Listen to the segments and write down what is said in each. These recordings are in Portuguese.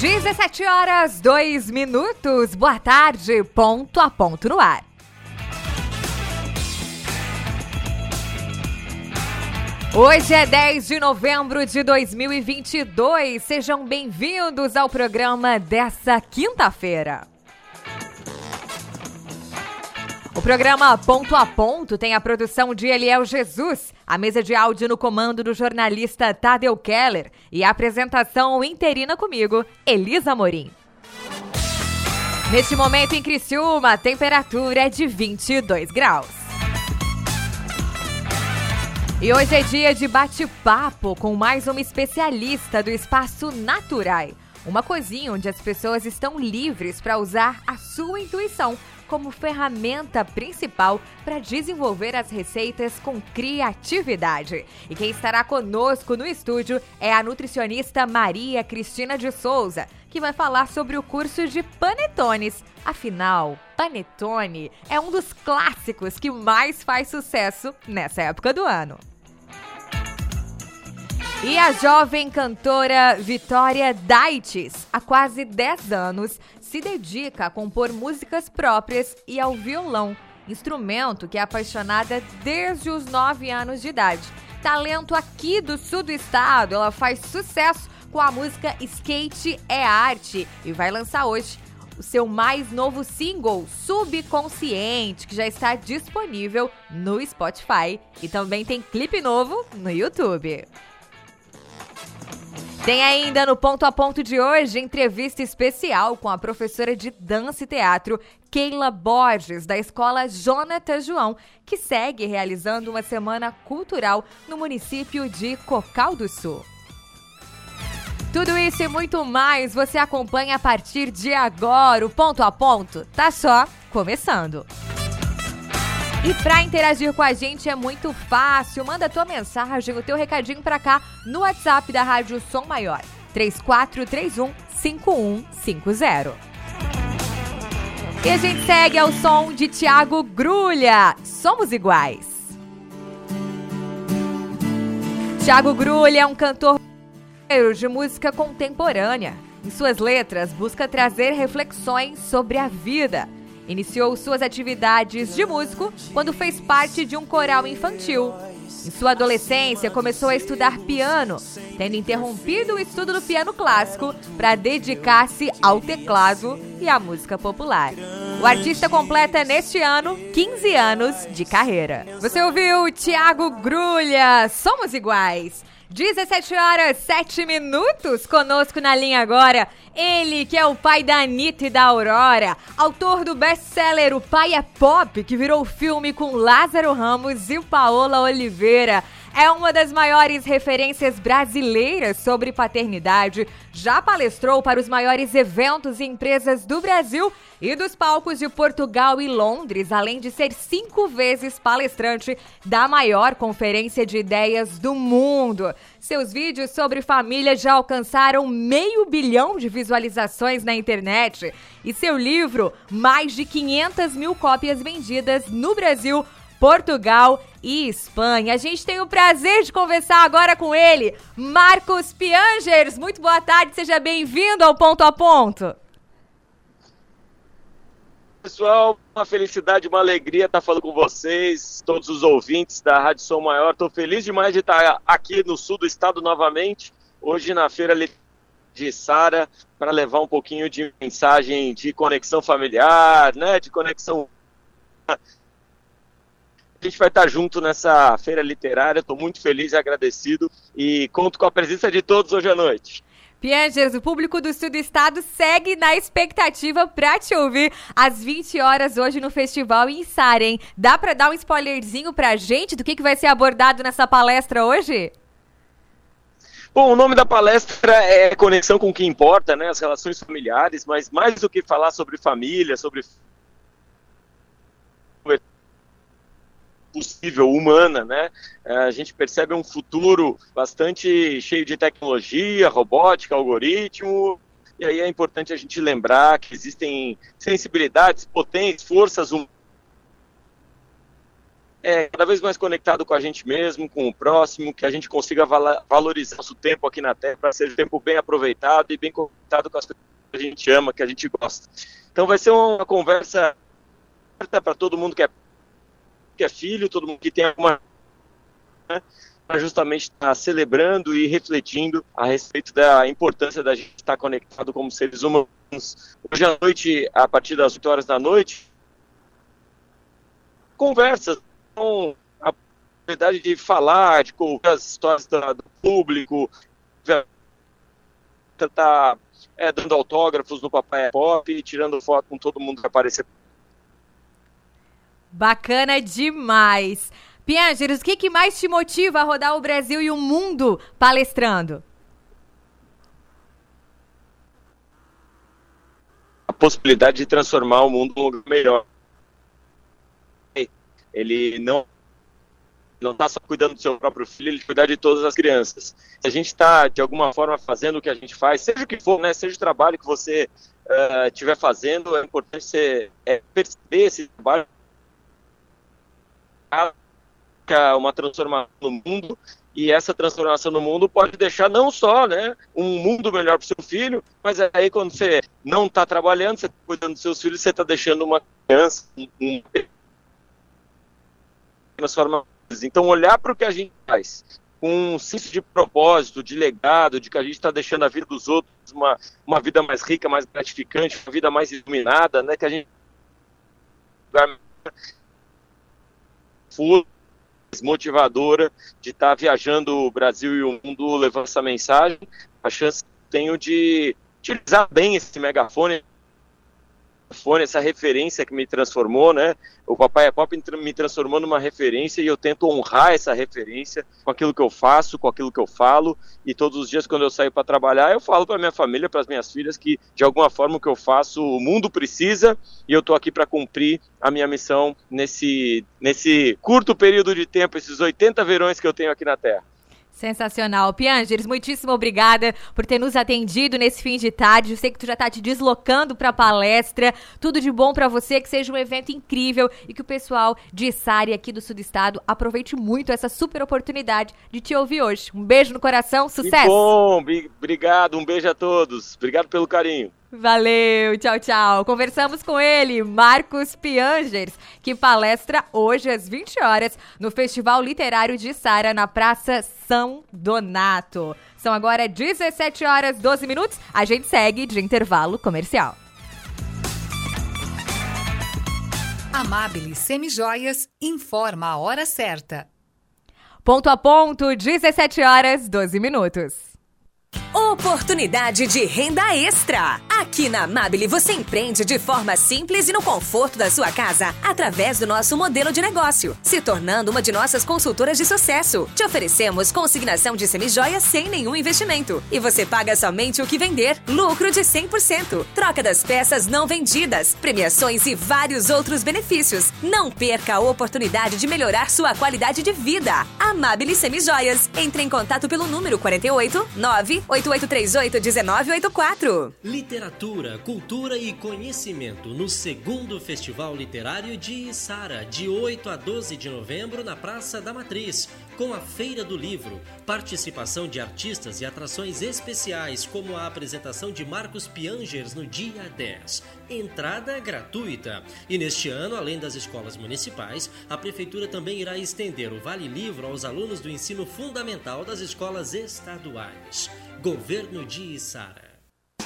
17 horas, 2 minutos. Boa tarde, ponto a ponto no ar. Hoje é 10 de novembro de 2022. Sejam bem-vindos ao programa dessa quinta-feira. O programa Ponto a Ponto tem a produção de Eliel Jesus, a mesa de áudio no comando do jornalista Tadeu Keller e a apresentação interina comigo, Elisa Morim. Neste momento em Criciúma, a temperatura é de 22 graus. E hoje é dia de bate-papo com mais uma especialista do espaço Naturai. Uma coisinha onde as pessoas estão livres para usar a sua intuição como ferramenta principal para desenvolver as receitas com criatividade. E quem estará conosco no estúdio é a nutricionista Maria Cristina de Souza, que vai falar sobre o curso de panetones. Afinal, panetone é um dos clássicos que mais faz sucesso nessa época do ano. E a jovem cantora Vitória Daites, há quase 10 anos, se dedica a compor músicas próprias e ao violão, instrumento que é apaixonada desde os 9 anos de idade. Talento aqui do sul do estado, ela faz sucesso com a música Skate é Arte e vai lançar hoje o seu mais novo single, Subconsciente, que já está disponível no Spotify e também tem clipe novo no YouTube. Tem ainda no ponto a ponto de hoje entrevista especial com a professora de dança e teatro Keila Borges, da escola Jonathan João, que segue realizando uma semana cultural no município de Cocal do Sul. Tudo isso e muito mais você acompanha a partir de agora. O ponto a ponto tá só começando. E para interagir com a gente é muito fácil. Manda tua mensagem, o teu recadinho para cá no WhatsApp da Rádio Som Maior. 3431 5150. E a gente segue ao som de Tiago Grulha. Somos iguais. Tiago Grulha é um cantor de música contemporânea. Em suas letras, busca trazer reflexões sobre a vida Iniciou suas atividades de músico quando fez parte de um coral infantil. Em sua adolescência, começou a estudar piano, tendo interrompido o estudo do piano clássico para dedicar-se ao teclado e à música popular. O artista completa neste ano 15 anos de carreira. Você ouviu Tiago Grulha, Somos Iguais. 17 horas 7 minutos conosco na linha agora. Ele que é o pai da Anitta e da Aurora, autor do best-seller O Pai é Pop, que virou filme com Lázaro Ramos e Paola Oliveira. É uma das maiores referências brasileiras sobre paternidade. Já palestrou para os maiores eventos e empresas do Brasil e dos palcos de Portugal e Londres, além de ser cinco vezes palestrante da maior conferência de ideias do mundo. Seus vídeos sobre família já alcançaram meio bilhão de visualizações na internet. E seu livro, mais de 500 mil cópias vendidas no Brasil Portugal e Espanha. A gente tem o prazer de conversar agora com ele, Marcos Piangers. Muito boa tarde, seja bem-vindo ao Ponto a Ponto. Pessoal, uma felicidade, uma alegria estar falando com vocês, todos os ouvintes da Rádio Som Maior. Estou feliz demais de estar aqui no sul do estado novamente, hoje na Feira de Sara, para levar um pouquinho de mensagem de conexão familiar, né, de conexão a gente vai estar junto nessa feira literária. Estou muito feliz e agradecido e conto com a presença de todos hoje à noite. Piangers, o público do Estudo Estado segue na expectativa para te ouvir às 20 horas hoje no festival em Sarem. Dá para dar um spoilerzinho para a gente do que, que vai ser abordado nessa palestra hoje? Bom, o nome da palestra é Conexão com o que importa, né? As relações familiares, mas mais do que falar sobre família, sobre possível, humana, né? É, a gente percebe um futuro bastante cheio de tecnologia, robótica, algoritmo, e aí é importante a gente lembrar que existem sensibilidades potentes, forças humanas é, cada vez mais conectado com a gente mesmo, com o próximo, que a gente consiga valorizar nosso tempo aqui na Terra para ser um tempo bem aproveitado e bem conectado com as pessoas que a gente ama, que a gente gosta. Então vai ser uma conversa para todo mundo que é, que é filho, todo mundo que tem alguma. Né, para justamente estar tá celebrando e refletindo a respeito da importância da gente estar conectado como seres humanos. Hoje à noite, a partir das 8 horas da noite, conversas com a oportunidade de falar, de ouvir as histórias do público, tá é, dando autógrafos no Papai Pop, tirando foto com todo mundo que aparecer. Bacana demais. Piangeros, o que, que mais te motiva a rodar o Brasil e o mundo palestrando? A possibilidade de transformar o mundo lugar melhor. Ele não não está só cuidando do seu próprio filho, ele cuidar de todas as crianças. Se a gente está, de alguma forma, fazendo o que a gente faz, seja o que for, né, seja o trabalho que você estiver uh, fazendo, é importante você é, perceber esse trabalho uma transformação no mundo e essa transformação no mundo pode deixar não só né, um mundo melhor para o seu filho, mas aí quando você não está trabalhando, você está cuidando dos seus filhos, você está deixando uma criança, um. Então, olhar para o que a gente faz com um senso de propósito, de legado, de que a gente está deixando a vida dos outros uma, uma vida mais rica, mais gratificante, uma vida mais iluminada, né? Que a gente motivadora de estar tá viajando o Brasil e o mundo levando essa mensagem. A chance que tenho de utilizar bem esse megafone fone, essa referência que me transformou, né? O Papai é Pop me transformou numa referência e eu tento honrar essa referência com aquilo que eu faço, com aquilo que eu falo. E todos os dias, quando eu saio para trabalhar, eu falo para minha família, para as minhas filhas, que de alguma forma o que eu faço, o mundo precisa e eu estou aqui para cumprir a minha missão nesse, nesse curto período de tempo, esses 80 verões que eu tenho aqui na Terra. Sensacional. Piangeres, muitíssimo obrigada por ter nos atendido nesse fim de tarde. Eu sei que tu já tá te deslocando para a palestra. Tudo de bom para você, que seja um evento incrível e que o pessoal de Sari aqui do Sul do Estado aproveite muito essa super oportunidade de te ouvir hoje. Um beijo no coração, sucesso. Que bom, obrigado, um beijo a todos. Obrigado pelo carinho. Valeu, tchau, tchau. Conversamos com ele, Marcos Piangers, que palestra hoje às 20 horas no Festival Literário de Sara, na Praça São Donato. São agora 17 horas 12 minutos. A gente segue de intervalo comercial. Amabile Semijoias informa a hora certa. Ponto a ponto, 17 horas 12 minutos. Oportunidade de renda extra. Aqui na Amabile você empreende de forma simples e no conforto da sua casa, através do nosso modelo de negócio, se tornando uma de nossas consultoras de sucesso. Te oferecemos consignação de semijoias sem nenhum investimento e você paga somente o que vender, lucro de 100%, troca das peças não vendidas, premiações e vários outros benefícios. Não perca a oportunidade de melhorar sua qualidade de vida. Amabile Semijoias. Entre em contato pelo número 48 9 8838-1984. Literatura, cultura e conhecimento no segundo Festival Literário de Içara, de 8 a 12 de novembro, na Praça da Matriz, com a Feira do Livro, participação de artistas e atrações especiais, como a apresentação de Marcos Piangers no dia 10. Entrada gratuita. E neste ano, além das escolas municipais, a Prefeitura também irá estender o Vale Livro aos alunos do ensino fundamental das escolas estaduais. Governo de Sara.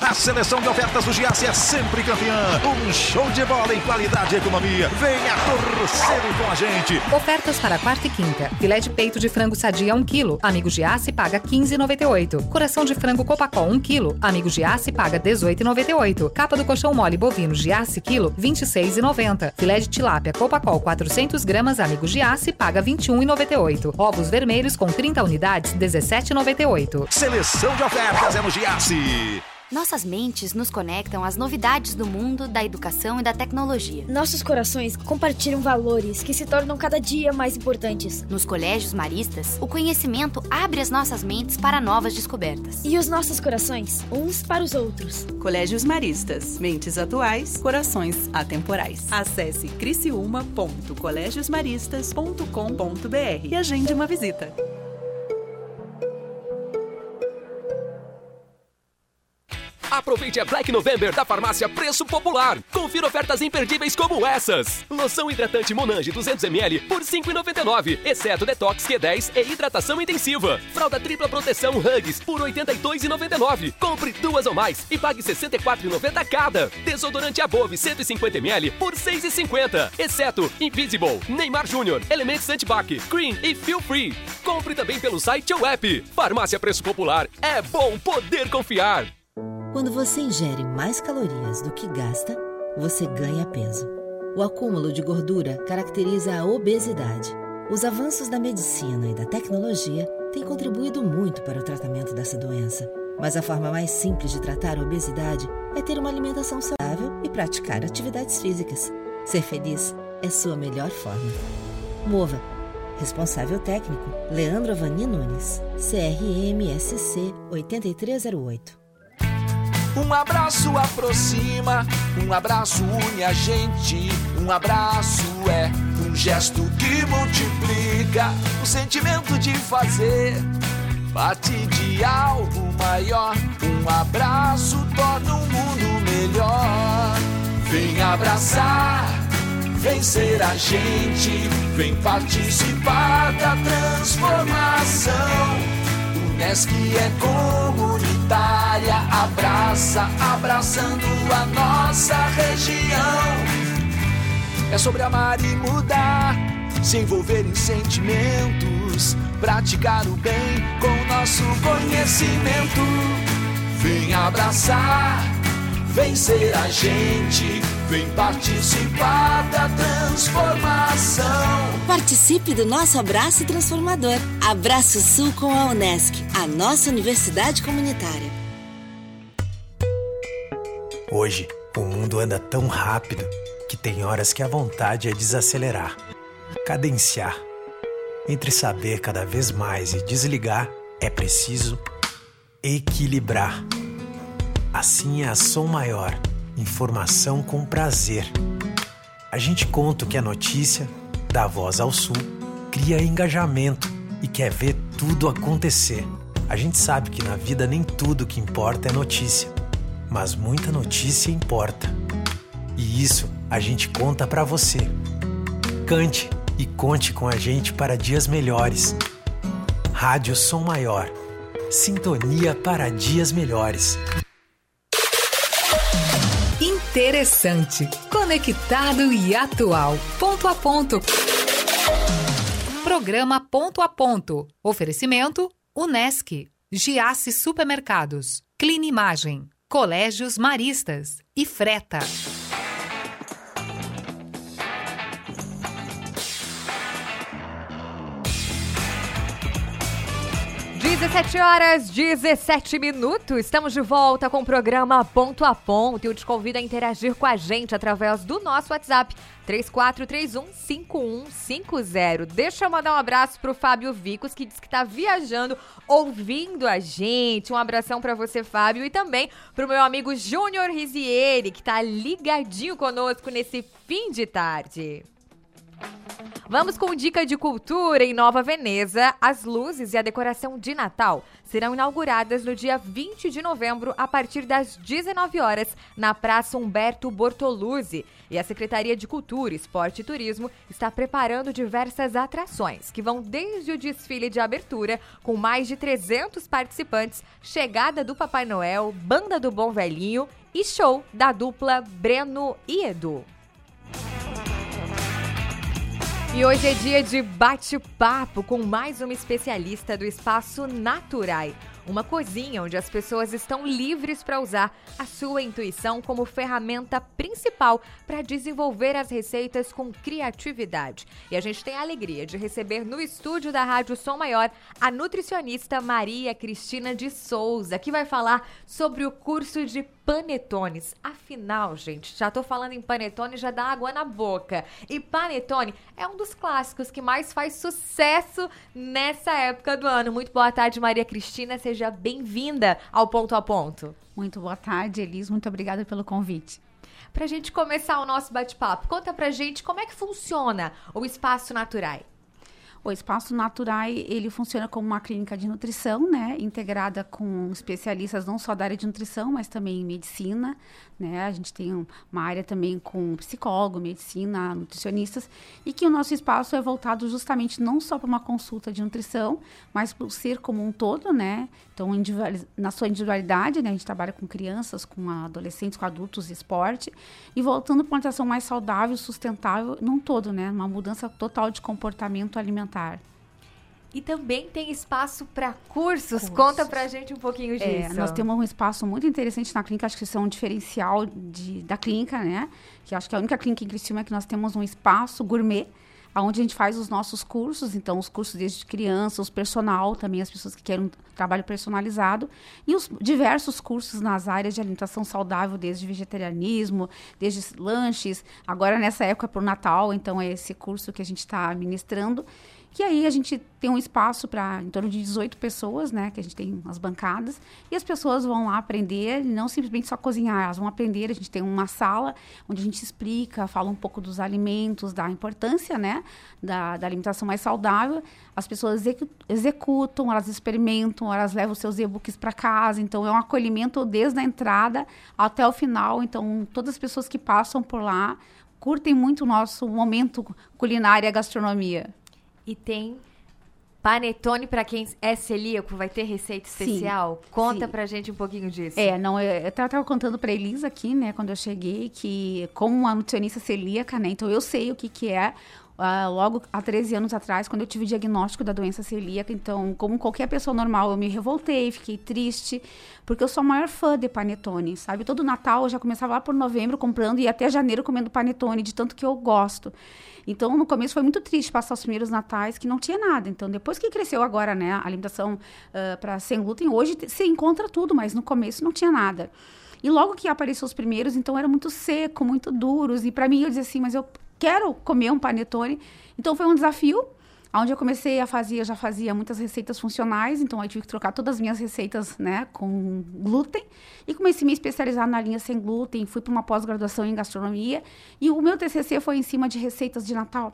A seleção de ofertas do Giasse é sempre campeã. Um show de bola em qualidade e economia. Venha torcer com a gente. Ofertas para quarta e quinta. Filé de peito de frango sadia 1 kg. Amigo Giasse paga 15,98. Coração de frango Copacol 1 kg. Amigo Giasse paga 18,98. Capa do colchão mole bovino Giasse quilo 26,90. Filé de tilápia Copacol 400 gramas. Amigo Giasse paga 21,98. Ovos vermelhos com 30 unidades 17,98. Seleção de ofertas é no Giasse. Nossas mentes nos conectam às novidades do mundo, da educação e da tecnologia. Nossos corações compartilham valores que se tornam cada dia mais importantes. Nos colégios maristas, o conhecimento abre as nossas mentes para novas descobertas. E os nossos corações, uns para os outros. Colégios Maristas. Mentes atuais, corações atemporais. Acesse criciúma.colegiosmaristas.com.br e agende uma visita. Aproveite a Black November da farmácia Preço Popular. Confira ofertas imperdíveis como essas. Loção hidratante Monange 200ml por R$ 5,99, exceto Detox Q10 e hidratação intensiva. Fralda tripla proteção Hugs por R$ 82,99. Compre duas ou mais e pague R$ 64,90 cada. Desodorante Above 150ml por R$ 6,50, exceto Invisible, Neymar Júnior, Elementos Antibac, Cream e Feel Free. Compre também pelo site ou app. Farmácia Preço Popular. É bom poder confiar. Quando você ingere mais calorias do que gasta, você ganha peso. O acúmulo de gordura caracteriza a obesidade. Os avanços da medicina e da tecnologia têm contribuído muito para o tratamento dessa doença. Mas a forma mais simples de tratar a obesidade é ter uma alimentação saudável e praticar atividades físicas. Ser feliz é sua melhor forma. Mova. Responsável técnico: Leandro Avani Nunes. CRMSC 8308. Um abraço aproxima, um abraço une a gente. Um abraço é um gesto que multiplica o sentimento de fazer parte de algo maior. Um abraço torna o mundo melhor. Vem abraçar, vem ser a gente, vem participar da transformação. Unesc é comunitária, abraça, abraçando a nossa região. É sobre amar e mudar, se envolver em sentimentos, praticar o bem com nosso conhecimento. Vem abraçar, vem ser a gente, vem participar da transformação. Participe do nosso abraço transformador. Abraço Sul com a Unesc, a nossa universidade comunitária. Hoje, o mundo anda tão rápido que tem horas que a vontade é desacelerar, cadenciar. Entre saber cada vez mais e desligar, é preciso equilibrar. Assim é a som maior, informação com prazer. A gente conta o que é notícia, dá voz ao sul, cria engajamento e quer ver tudo acontecer. A gente sabe que na vida nem tudo que importa é notícia, mas muita notícia importa. E isso a gente conta para você. Cante e conte com a gente para dias melhores. Rádio Som Maior. Sintonia para dias melhores. Interessante, conectado e atual. Ponto a ponto. Programa Ponto a Ponto. Oferecimento Unesc, Giasse Supermercados, Clinimagem, Colégios Maristas e Freta. 17 horas 17 minutos. Estamos de volta com o programa Ponto a Ponto. Eu te convido a interagir com a gente através do nosso WhatsApp 34315150. Deixa eu mandar um abraço pro Fábio Vicos, que diz que tá viajando, ouvindo a gente. Um abração para você, Fábio, e também pro meu amigo Júnior Rizieri, que tá ligadinho conosco nesse fim de tarde. Vamos com dica de cultura em Nova Veneza. As luzes e a decoração de Natal serão inauguradas no dia 20 de novembro a partir das 19 horas na Praça Humberto Bortoluzzi. E a Secretaria de Cultura, Esporte e Turismo está preparando diversas atrações que vão desde o desfile de abertura com mais de 300 participantes, chegada do Papai Noel, banda do Bom Velhinho e show da dupla Breno e Edu. E hoje é dia de bate-papo com mais uma especialista do espaço Naturai. Uma cozinha onde as pessoas estão livres para usar a sua intuição como ferramenta principal para desenvolver as receitas com criatividade. E a gente tem a alegria de receber no estúdio da Rádio Som Maior a nutricionista Maria Cristina de Souza, que vai falar sobre o curso de panetones. Afinal, gente, já tô falando em panetone, já dá água na boca. E panetone é um dos clássicos que mais faz sucesso nessa época do ano. Muito boa tarde, Maria Cristina. Seja seja bem-vinda ao Ponto a Ponto. Muito boa tarde, Elis. Muito obrigada pelo convite. Para a gente começar o nosso bate-papo, conta pra gente como é que funciona o Espaço Naturai. O Espaço Naturai, ele funciona como uma clínica de nutrição, né, integrada com especialistas não só da área de nutrição, mas também em medicina, né? A gente tem uma área também com psicólogo, medicina, nutricionistas, e que o nosso espaço é voltado justamente não só para uma consulta de nutrição, mas para o ser como um todo, né? Então, na sua individualidade, né, a gente trabalha com crianças, com adolescentes, com adultos, esporte, e voltando para uma alimentação mais saudável, sustentável, num todo, né? Uma mudança total de comportamento alimentar. E também tem espaço para cursos. cursos. Conta pra gente um pouquinho é, disso. É, nós temos um espaço muito interessante na clínica, acho que isso é um diferencial de, da clínica, né? Que acho que é a única clínica em Criciúma é que nós temos um espaço gourmet onde a gente faz os nossos cursos, então os cursos desde criança, os personal, também as pessoas que querem um trabalho personalizado, e os diversos cursos nas áreas de alimentação saudável, desde vegetarianismo, desde lanches, agora nessa época para o Natal, então é esse curso que a gente está ministrando, que aí a gente tem um espaço para em torno de 18 pessoas, né? Que a gente tem umas bancadas. E as pessoas vão lá aprender, não simplesmente só cozinhar, elas vão aprender. A gente tem uma sala onde a gente explica, fala um pouco dos alimentos, da importância, né? Da, da alimentação mais saudável. As pessoas executam, elas experimentam, elas levam seus e-books para casa. Então, é um acolhimento desde a entrada até o final. Então, todas as pessoas que passam por lá curtem muito o nosso momento culinária e gastronomia. E tem panetone para quem é celíaco, vai ter receita especial? Sim, Conta sim. pra gente um pouquinho disso. É, não, eu estava contando pra Elisa aqui, né, quando eu cheguei, que como uma nutricionista celíaca, né, então eu sei o que que é Uh, logo há 13 anos atrás, quando eu tive o diagnóstico da doença celíaca. Então, como qualquer pessoa normal, eu me revoltei, fiquei triste, porque eu sou a maior fã de panetone, sabe? Todo Natal eu já começava lá por novembro comprando e até janeiro comendo panetone, de tanto que eu gosto. Então, no começo foi muito triste passar os primeiros natais que não tinha nada. Então, depois que cresceu agora, né, a alimentação uh, para sem glúten, hoje se encontra tudo, mas no começo não tinha nada. E logo que apareceu os primeiros, então era muito seco, muito duros. E para mim eu dizia assim, mas eu quero comer um panetone. Então foi um desafio Onde eu comecei a fazer, eu já fazia muitas receitas funcionais, então eu tive que trocar todas as minhas receitas, né, com glúten. E comecei a me especializar na linha sem glúten, fui para uma pós-graduação em gastronomia. E o meu TCC foi em cima de receitas de Natal.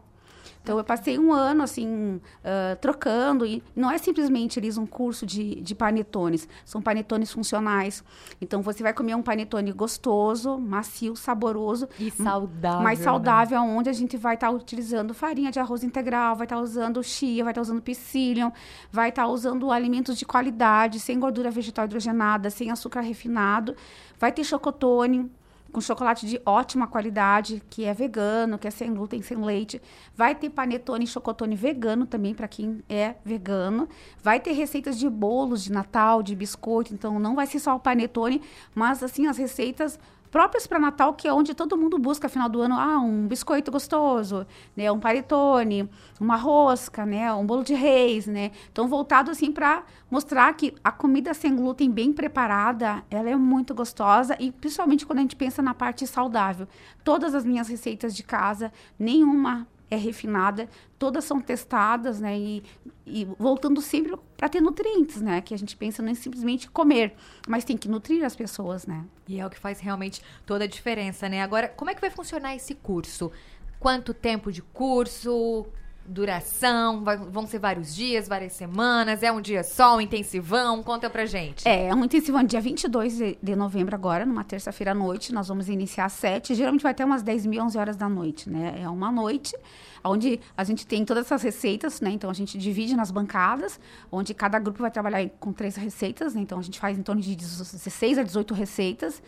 Então, eu passei um ano, assim, uh, trocando. E não é simplesmente eles um curso de, de panetones. São panetones funcionais. Então, você vai comer um panetone gostoso, macio, saboroso. E saudável. Mais né? saudável, né? onde a gente vai estar tá utilizando farinha de arroz integral, vai estar tá usando chia, vai estar tá usando psyllium, vai estar tá usando alimentos de qualidade, sem gordura vegetal hidrogenada, sem açúcar refinado. Vai ter chocotone, com chocolate de ótima qualidade, que é vegano, que é sem glúten, sem leite. Vai ter panetone e chocotone vegano também para quem é vegano. Vai ter receitas de bolos de Natal, de biscoito, então não vai ser só o panetone, mas assim as receitas próprias para Natal, que é onde todo mundo busca, final do ano, ah, um biscoito gostoso, né, um paretone, uma rosca, né, um bolo de reis, né. Então, voltado assim para mostrar que a comida sem glúten bem preparada, ela é muito gostosa e principalmente quando a gente pensa na parte saudável. Todas as minhas receitas de casa, nenhuma é refinada, todas são testadas, né? E, e voltando sempre para ter nutrientes, né? Que a gente pensa não é simplesmente comer, mas tem que nutrir as pessoas, né? E é o que faz realmente toda a diferença, né? Agora, como é que vai funcionar esse curso? Quanto tempo de curso? Duração? Vai, vão ser vários dias, várias semanas? É um dia só, um intensivão? Conta pra gente. É, é um intensivão dia 22 de, de novembro agora, numa terça-feira à noite. Nós vamos iniciar às 7. Geralmente vai até umas 10 mil, 11 horas da noite, né? É uma noite onde a gente tem todas essas receitas, né? Então a gente divide nas bancadas, onde cada grupo vai trabalhar com três receitas, né? Então a gente faz em torno de 16 a 18 receitas.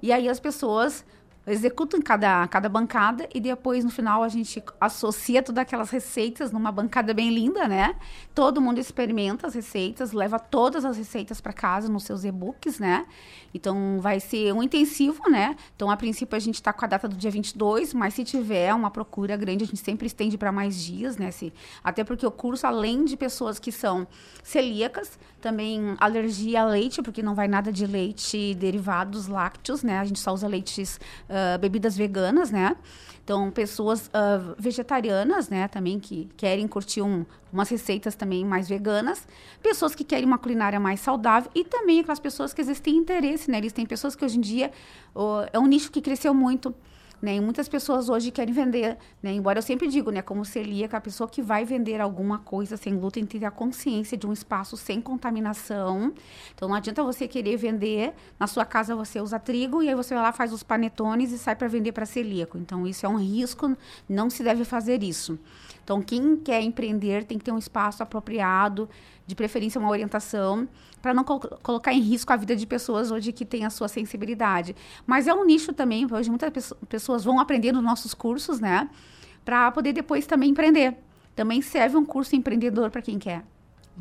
E aí as pessoas executo em cada, cada bancada e depois no final a gente associa todas aquelas receitas numa bancada bem linda, né? Todo mundo experimenta as receitas, leva todas as receitas para casa nos seus e-books, né? Então vai ser um intensivo, né? Então a princípio a gente está com a data do dia 22, mas se tiver uma procura grande, a gente sempre estende para mais dias, né? Se, até porque o curso, além de pessoas que são celíacas, também alergia a leite, porque não vai nada de leite derivados lácteos, né? A gente só usa leites, uh, bebidas veganas, né? Então, pessoas uh, vegetarianas, né, também que querem curtir um, umas receitas também mais veganas, pessoas que querem uma culinária mais saudável e também aquelas pessoas que existem interesse, né? Eles têm pessoas que hoje em dia é um nicho que cresceu muito né? E muitas pessoas hoje querem vender, né? Embora eu sempre digo, né, como celíaca, a pessoa que vai vender alguma coisa sem glúten tem a consciência de um espaço sem contaminação. Então não adianta você querer vender, na sua casa você usa trigo e aí você vai lá faz os panetones e sai para vender para celíaco. Então isso é um risco, não se deve fazer isso. Então quem quer empreender tem que ter um espaço apropriado, de preferência uma orientação, para não co colocar em risco a vida de pessoas hoje que têm a sua sensibilidade. Mas é um nicho também, hoje muitas pessoas vão aprender nos nossos cursos, né? Para poder depois também empreender. Também serve um curso empreendedor para quem quer.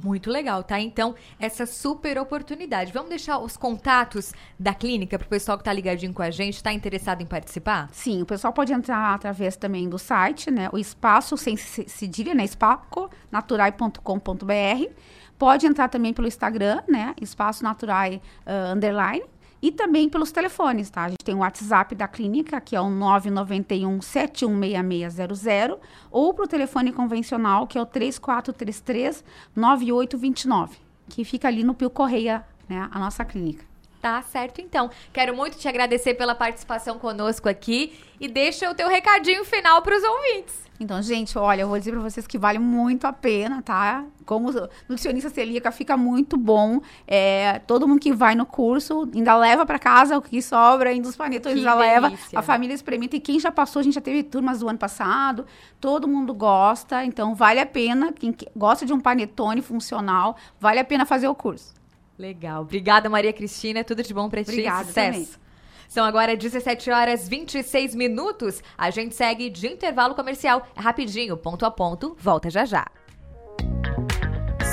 Muito legal, tá? Então, essa super oportunidade. Vamos deixar os contatos da clínica para o pessoal que está ligadinho com a gente, está interessado em participar? Sim, o pessoal pode entrar através também do site, né? O espaço sem cedilha, né? espaconaturai.com.br. Pode entrar também pelo Instagram, né? Espaço Naturai uh, Underline. E também pelos telefones, tá? A gente tem o WhatsApp da clínica, que é o 991 716600, ou para o telefone convencional, que é o 3433 9829, que fica ali no Pio Correia, né? A nossa clínica. Tá certo, então. Quero muito te agradecer pela participação conosco aqui e deixa o teu recadinho final para os ouvintes. Então, gente, olha, eu vou dizer para vocês que vale muito a pena, tá? Como nutricionista celíaca fica muito bom. É, todo mundo que vai no curso ainda leva para casa o que sobra, ainda os panetones já leva. A família experimenta e quem já passou, a gente já teve turmas do ano passado. Todo mundo gosta, então vale a pena. Quem gosta de um panetone funcional, vale a pena fazer o curso. Legal. Obrigada, Maria Cristina. Tudo de bom para ti. Obrigada Sucesso. também. São agora 17 horas 26 minutos. A gente segue de intervalo comercial. É rapidinho, ponto a ponto. Volta já já.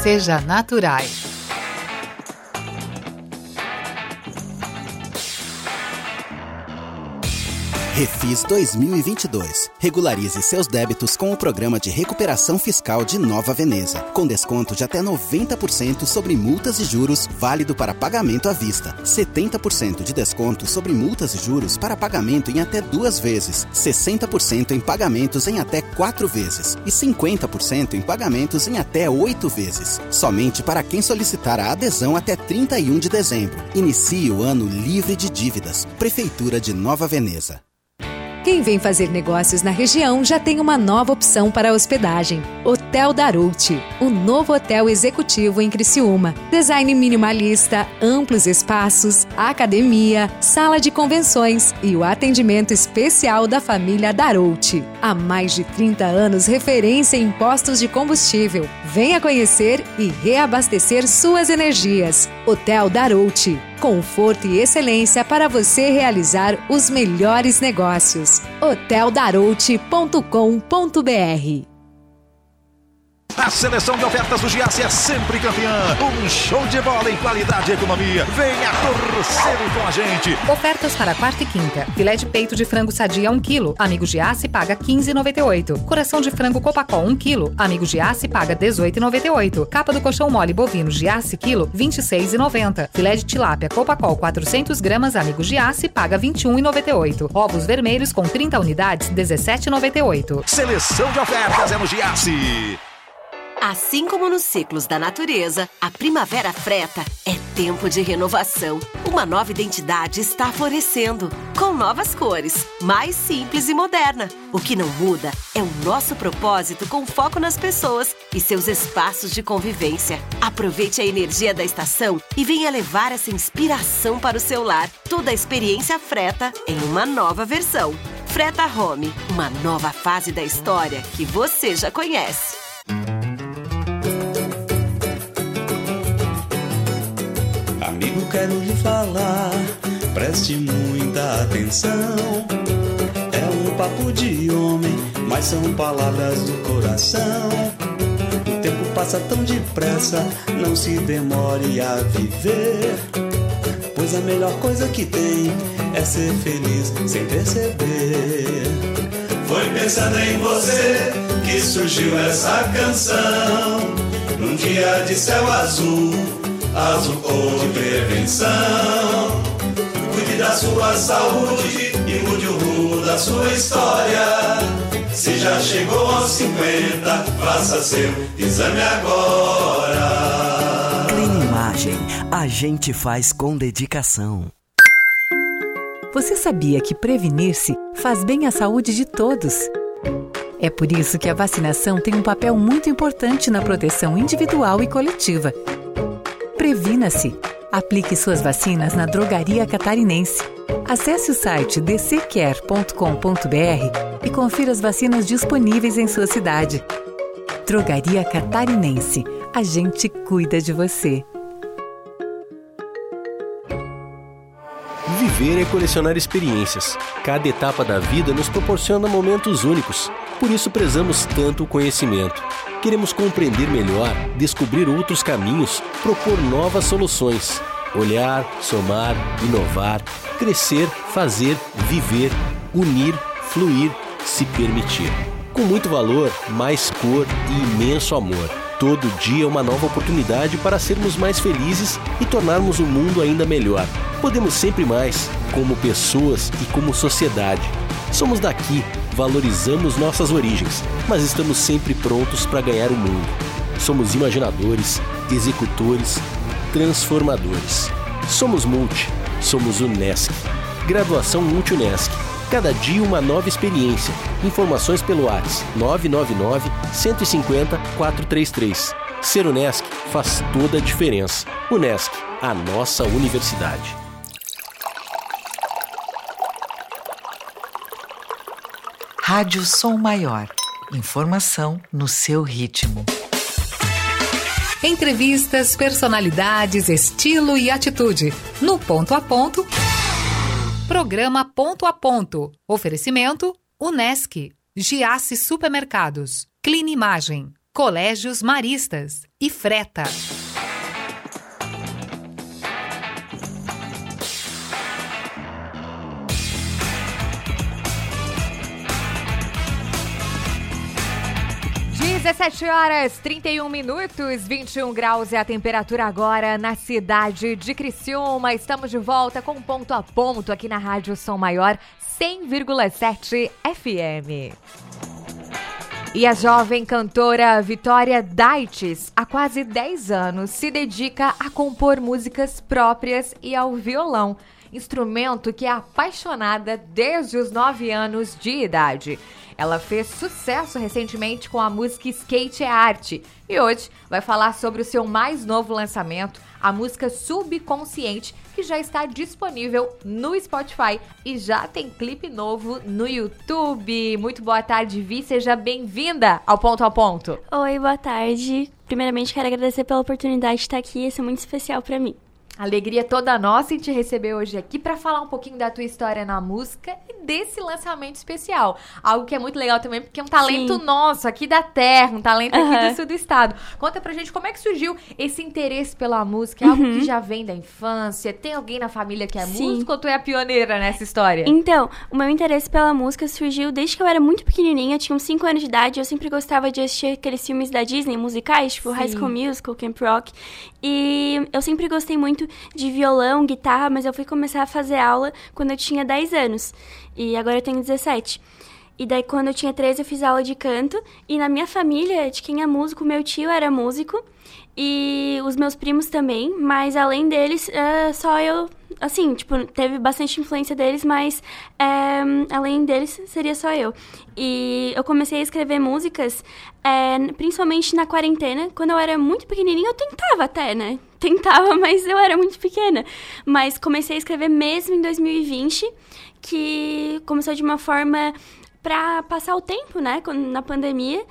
Seja Naturai. Refis 2022. Regularize seus débitos com o programa de recuperação fiscal de Nova Veneza, com desconto de até 90% sobre multas e juros, válido para pagamento à vista. 70% de desconto sobre multas e juros para pagamento em até duas vezes, 60% em pagamentos em até quatro vezes e 50% em pagamentos em até oito vezes. Somente para quem solicitar a adesão até 31 de dezembro. Inicie o ano livre de dívidas. Prefeitura de Nova Veneza. Quem vem fazer negócios na região já tem uma nova opção para hospedagem. Hotel Darouti, o novo hotel executivo em Criciúma. Design minimalista, amplos espaços, academia, sala de convenções e o atendimento especial da família Darouti. Há mais de 30 anos referência em postos de combustível. Venha conhecer e reabastecer suas energias. Hotel Darouti, conforto e excelência para você realizar os melhores negócios. hoteldarouti.com.br A seleção de ofertas do Giasse é sempre campeã. Um show de bola em qualidade e economia. Venha torcer com a gente. Ofertas para quarta e quinta. Filé de peito de frango sadia 1 kg. Amigo Giasse paga 15,98. Coração de frango Copacol 1 kg. Amigo Giasse paga 18,98. Capa do colchão mole bovino Giasse quilo 26,90. Filé de tilápia Copacol 400 gramas. Amigo Giasse paga 21,98. Ovos vermelhos com 30 unidades 17,98. Seleção de ofertas é no Giasse. Assim como nos ciclos da natureza, a primavera freta é tempo de renovação. Uma nova identidade está florescendo, com novas cores, mais simples e moderna. O que não muda é o nosso propósito com foco nas pessoas e seus espaços de convivência. Aproveite a energia da estação e venha levar essa inspiração para o seu lar. Toda a experiência freta em uma nova versão. Freta Home, uma nova fase da história que você já conhece. Amigo, quero lhe falar preste muita atenção. É um papo de homem, mas são palavras do coração. O tempo passa tão depressa, não se demore a viver. Pois a melhor coisa que tem é ser feliz sem perceber. Foi pensando em você que surgiu essa canção. Num dia de céu azul, azul cor de prevenção. Cuide da sua saúde e mude o rumo da sua história. Se já chegou aos 50, faça seu exame agora. Clinimagem, a gente faz com dedicação. Você sabia que prevenir-se faz bem à saúde de todos? É por isso que a vacinação tem um papel muito importante na proteção individual e coletiva. Previna-se. Aplique suas vacinas na Drogaria Catarinense. Acesse o site dccare.com.br e confira as vacinas disponíveis em sua cidade. Drogaria Catarinense. A gente cuida de você. Viver é colecionar experiências. Cada etapa da vida nos proporciona momentos únicos. Por isso prezamos tanto o conhecimento. Queremos compreender melhor, descobrir outros caminhos, propor novas soluções. Olhar, somar, inovar, crescer, fazer, viver, unir, fluir, se permitir. Com muito valor, mais cor e imenso amor. Todo dia é uma nova oportunidade para sermos mais felizes e tornarmos o mundo ainda melhor. Podemos sempre mais, como pessoas e como sociedade. Somos daqui, valorizamos nossas origens, mas estamos sempre prontos para ganhar o mundo. Somos imaginadores, executores, transformadores. Somos Multi, somos Unesc. Graduação Multi-Unesc. Cada dia uma nova experiência. Informações pelo WhatsApp 999 150 433. Ser Unesc faz toda a diferença. Unesc, a nossa universidade. Rádio Som Maior. Informação no seu ritmo. Entrevistas, personalidades, estilo e atitude. No ponto a ponto. Programa Ponto a Ponto. Oferecimento: Unesc, Giasse Supermercados, Clinimagem, Colégios Maristas e Freta. Dezessete horas 31 minutos, 21 graus é a temperatura agora na cidade de Criciúma. Estamos de volta com ponto a ponto aqui na Rádio Som Maior 100,7 FM. E a jovem cantora Vitória Daites, há quase 10 anos, se dedica a compor músicas próprias e ao violão, instrumento que é apaixonada desde os 9 anos de idade. Ela fez sucesso recentemente com a música Skate é Arte e hoje vai falar sobre o seu mais novo lançamento, a música Subconsciente, que já está disponível no Spotify e já tem clipe novo no YouTube. Muito boa tarde, Vi, seja bem-vinda ao Ponto a Ponto. Oi, boa tarde. Primeiramente, quero agradecer pela oportunidade de estar aqui, isso é muito especial para mim. Alegria toda nossa em te receber hoje aqui para falar um pouquinho da tua história na música e desse lançamento especial. Algo que é muito legal também, porque é um talento Sim. nosso aqui da terra, um talento uhum. aqui do sul do estado. Conta pra gente como é que surgiu esse interesse pela música. É algo uhum. que já vem da infância? Tem alguém na família que é Sim. músico ou tu é a pioneira nessa história? Então, o meu interesse pela música surgiu desde que eu era muito pequenininha, tinha uns 5 anos de idade. Eu sempre gostava de assistir aqueles filmes da Disney, musicais, tipo Sim. High School Musical, Camp Rock. E eu sempre gostei muito muito de violão, guitarra, mas eu fui começar a fazer aula quando eu tinha 10 anos. E agora eu tenho 17. E daí, quando eu tinha 13, eu fiz aula de canto. E na minha família, de quem é músico, meu tio era músico. E os meus primos também. Mas além deles, é só eu. Assim, tipo, teve bastante influência deles, mas é, além deles, seria só eu. E eu comecei a escrever músicas, é, principalmente na quarentena. Quando eu era muito pequenininha, eu tentava até, né? Tentava, mas eu era muito pequena. Mas comecei a escrever mesmo em 2020, que começou de uma forma para passar o tempo, né, na pandemia,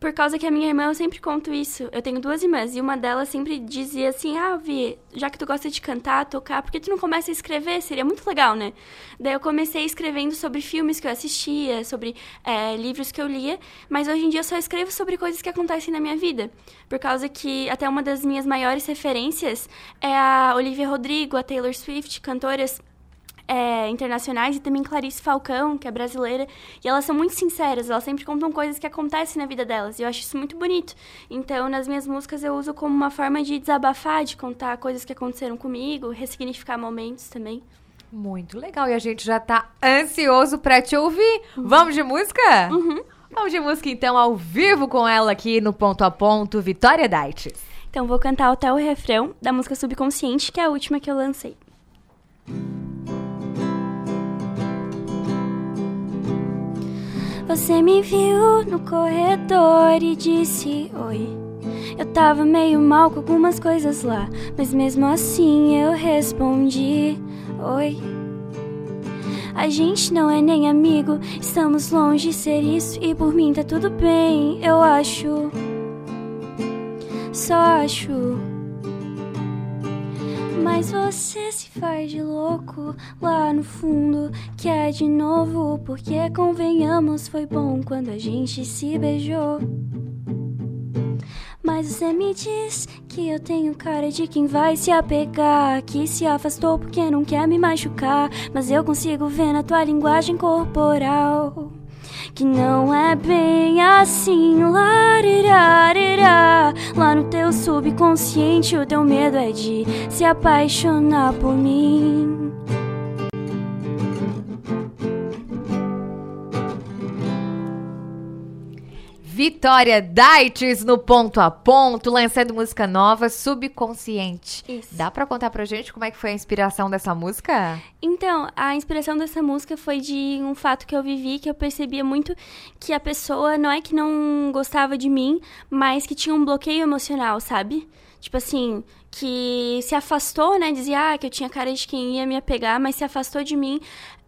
Por causa que a minha irmã, eu sempre conto isso. Eu tenho duas irmãs e uma delas sempre dizia assim: Ah, Vi, já que tu gosta de cantar, tocar, por que tu não começa a escrever? Seria muito legal, né? Daí eu comecei escrevendo sobre filmes que eu assistia, sobre é, livros que eu lia, mas hoje em dia eu só escrevo sobre coisas que acontecem na minha vida. Por causa que até uma das minhas maiores referências é a Olivia Rodrigo, a Taylor Swift, cantoras é, internacionais e também Clarice Falcão, que é brasileira. E elas são muito sinceras, elas sempre contam coisas que acontecem na vida delas. E eu acho isso muito bonito. Então, nas minhas músicas, eu uso como uma forma de desabafar, de contar coisas que aconteceram comigo, ressignificar momentos também. Muito legal. E a gente já tá ansioso pra te ouvir. Uhum. Vamos de música? Uhum. Vamos de música, então, ao vivo com ela aqui no Ponto a Ponto, Vitória Daites. Então, vou cantar até o refrão da música Subconsciente, que é a última que eu lancei. Você me viu no corredor e disse oi. Eu tava meio mal com algumas coisas lá, mas mesmo assim eu respondi oi. A gente não é nem amigo, estamos longe de ser isso e por mim tá tudo bem, eu acho. Só acho. Mas você se faz de louco lá no fundo. Quer de novo, porque convenhamos, foi bom quando a gente se beijou. Mas você me diz que eu tenho cara de quem vai se apegar. Que se afastou porque não quer me machucar. Mas eu consigo ver na tua linguagem corporal que não é bem assim. Larirarira. Lá no teu subconsciente, o teu medo é de se apaixonar por mim. Vitória Daites no ponto a ponto, lançando música nova, Subconsciente. Isso. Dá pra contar pra gente como é que foi a inspiração dessa música? Então, a inspiração dessa música foi de um fato que eu vivi, que eu percebia muito que a pessoa não é que não gostava de mim, mas que tinha um bloqueio emocional, sabe? Tipo assim, que se afastou, né? Dizia ah, que eu tinha cara de quem ia me apegar, mas se afastou de mim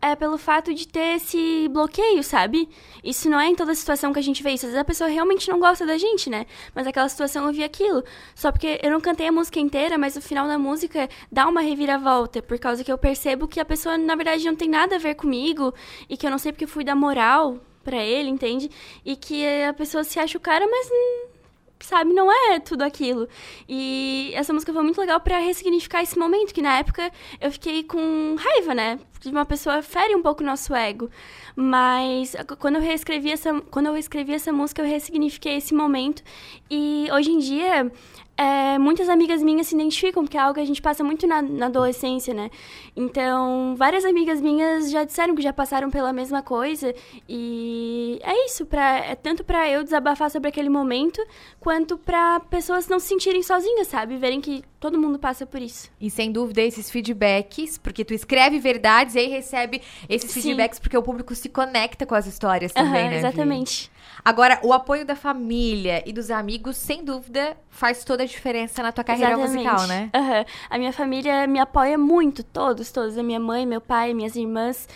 é pelo fato de ter esse bloqueio, sabe? Isso não é em toda situação que a gente vê isso. Às vezes a pessoa realmente não gosta da gente, né? Mas naquela situação eu vi aquilo. Só porque eu não cantei a música inteira, mas o final da música dá uma reviravolta, por causa que eu percebo que a pessoa, na verdade, não tem nada a ver comigo e que eu não sei porque fui dar moral para ele, entende? E que a pessoa se acha o cara, mas sabe, não é tudo aquilo. E essa música foi muito legal para ressignificar esse momento, que na época eu fiquei com raiva, né? De uma pessoa fere um pouco o nosso ego. Mas quando eu reescrevi essa, quando eu escrevi essa música, eu ressignifiquei esse momento. E hoje em dia, é, muitas amigas minhas se identificam, porque é algo que a gente passa muito na, na, adolescência, né? Então, várias amigas minhas já disseram que já passaram pela mesma coisa. E é isso, pra, é tanto para eu desabafar sobre aquele momento, quanto para pessoas não se sentirem sozinhas, sabe? Verem que todo mundo passa por isso. E sem dúvida, esses feedbacks, porque tu escreve verdades e aí recebe esses Sim. feedbacks, porque o público se conecta com as histórias também, Aham, né? Vi? Exatamente. Agora, o apoio da família e dos amigos, sem dúvida, faz toda a diferença na tua carreira Exatamente. musical, né? Aham. A minha família me apoia muito, todos, todos. A minha mãe, meu pai, minhas irmãs.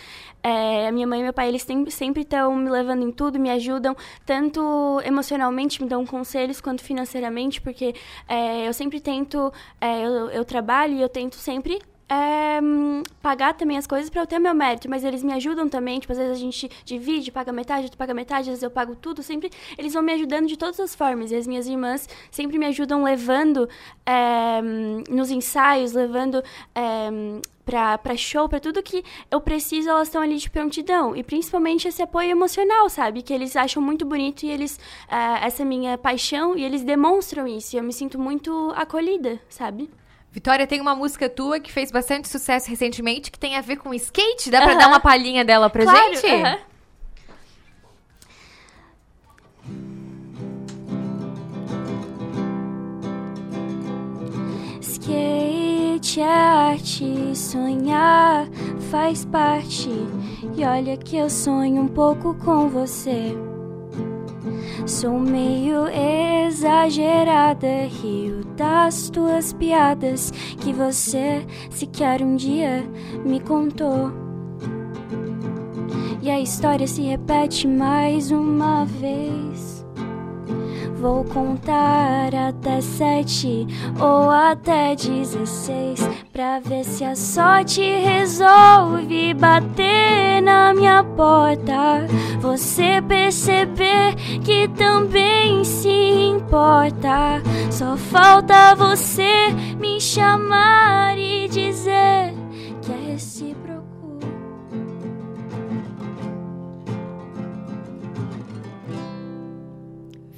É, a minha mãe e meu pai, eles sempre estão me levando em tudo, me ajudam, tanto emocionalmente, me dão conselhos, quanto financeiramente, porque é, eu sempre tento, é, eu, eu trabalho e eu tento sempre é, hum, pagar também as coisas para eu ter meu mérito, mas eles me ajudam também, tipo, às vezes a gente divide, paga metade, tu paga metade, às vezes eu pago tudo, sempre eles vão me ajudando de todas as formas, e as minhas irmãs sempre me ajudam levando é, hum, nos ensaios, levando é, hum, pra, pra show, pra tudo que eu preciso, elas estão ali de prontidão. E principalmente esse apoio emocional, sabe? Que eles acham muito bonito e eles. ah, essa minha paixão, e eles demonstram isso. E eu me sinto muito acolhida, sabe? Vitória, tem uma música tua que fez bastante sucesso recentemente, que tem a ver com skate. Dá pra Aham. dar uma palhinha dela pra Claro, gente? aham. Skate é arte, sonhar faz parte. E olha que eu sonho um pouco com você. Sou meio exagerada, rio das tuas piadas que você sequer um dia me contou. E a história se repete mais uma vez. Vou contar até sete ou até dezesseis pra ver se a sorte resolve bater na minha porta. Você perceber que também se importa. Só falta você me chamar e dizer que é recíproco.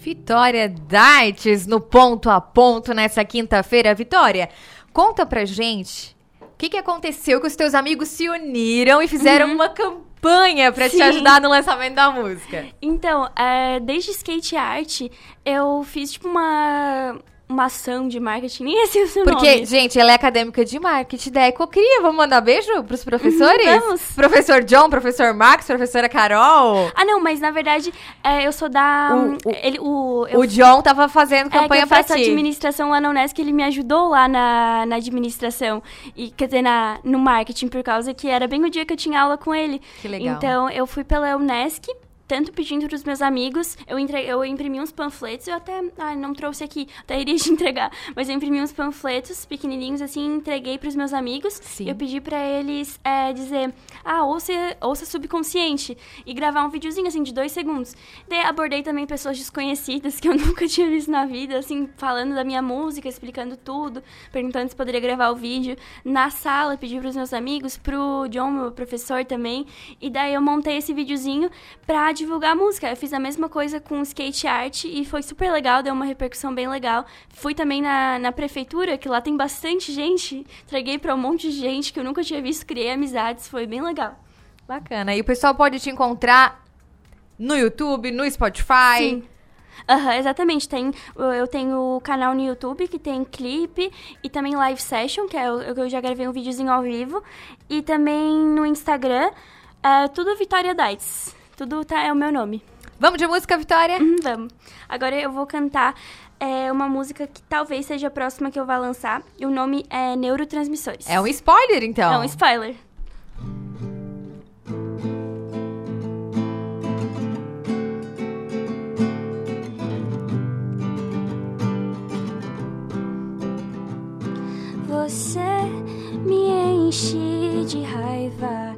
Vitória Dartes no ponto a ponto nessa quinta-feira. Vitória, conta pra gente o que, que aconteceu que os teus amigos se uniram e fizeram Uhum. uma campanha pra te ajudar no lançamento da música. Então, é, desde skate art, eu fiz tipo uma, uma ação de marketing, nem esse é o seu Porque, nome. gente, ela é acadêmica de marketing da Ecocria. Vamos mandar beijo pros professores? Vamos. Professor John, professor Max, professora Carol. Ah, não, mas na verdade é, eu sou da. O- hum, ele, o, eu- O John tava fazendo É campanha eu pra ti. administração lá na Unesc, ele me ajudou lá na, na administração. E, quer dizer, na, no marketing, por causa que era bem o dia que eu tinha aula com ele. Que legal. Então, eu fui pela Unesc, tanto pedindo pros meus amigos, eu, entre, eu imprimi uns panfletos, eu até, ah, não trouxe aqui, até iria te entregar, mas eu imprimi uns panfletos pequenininhos, assim, entreguei pros meus amigos. Eu pedi pra eles é, dizer, ah, ouça, ouça subconsciente, e gravar um videozinho, assim, de dois segundos. Daí abordei também pessoas desconhecidas que eu nunca tinha visto na vida, assim, falando da minha música, explicando tudo, perguntando se poderia gravar o vídeo. Na sala, pedi pros meus amigos, pro John, meu professor também, e daí eu montei esse videozinho pra divulgar a música. Eu fiz a mesma coisa com skate art e foi super legal, deu uma repercussão bem legal. Fui também na, na prefeitura, que lá tem bastante gente, entreguei pra um monte de gente que eu nunca tinha visto, criei amizades, foi bem legal. Bacana. E o pessoal pode te encontrar no YouTube, no Spotify. Sim. Aham, exatamente. Tem, eu tenho o canal no YouTube que tem clipe e também live session, que é o que eu já gravei um videozinho ao vivo. E também no Instagram, é, tudo Vitória Dites. Tudo tá, é o meu nome. Vamos de música, Vitória? Uhum, vamos. Agora eu vou cantar é, uma música que talvez seja a próxima que eu vá lançar. E o nome é Neurotransmissores. É um spoiler, então. É um spoiler. Você me enche de raiva,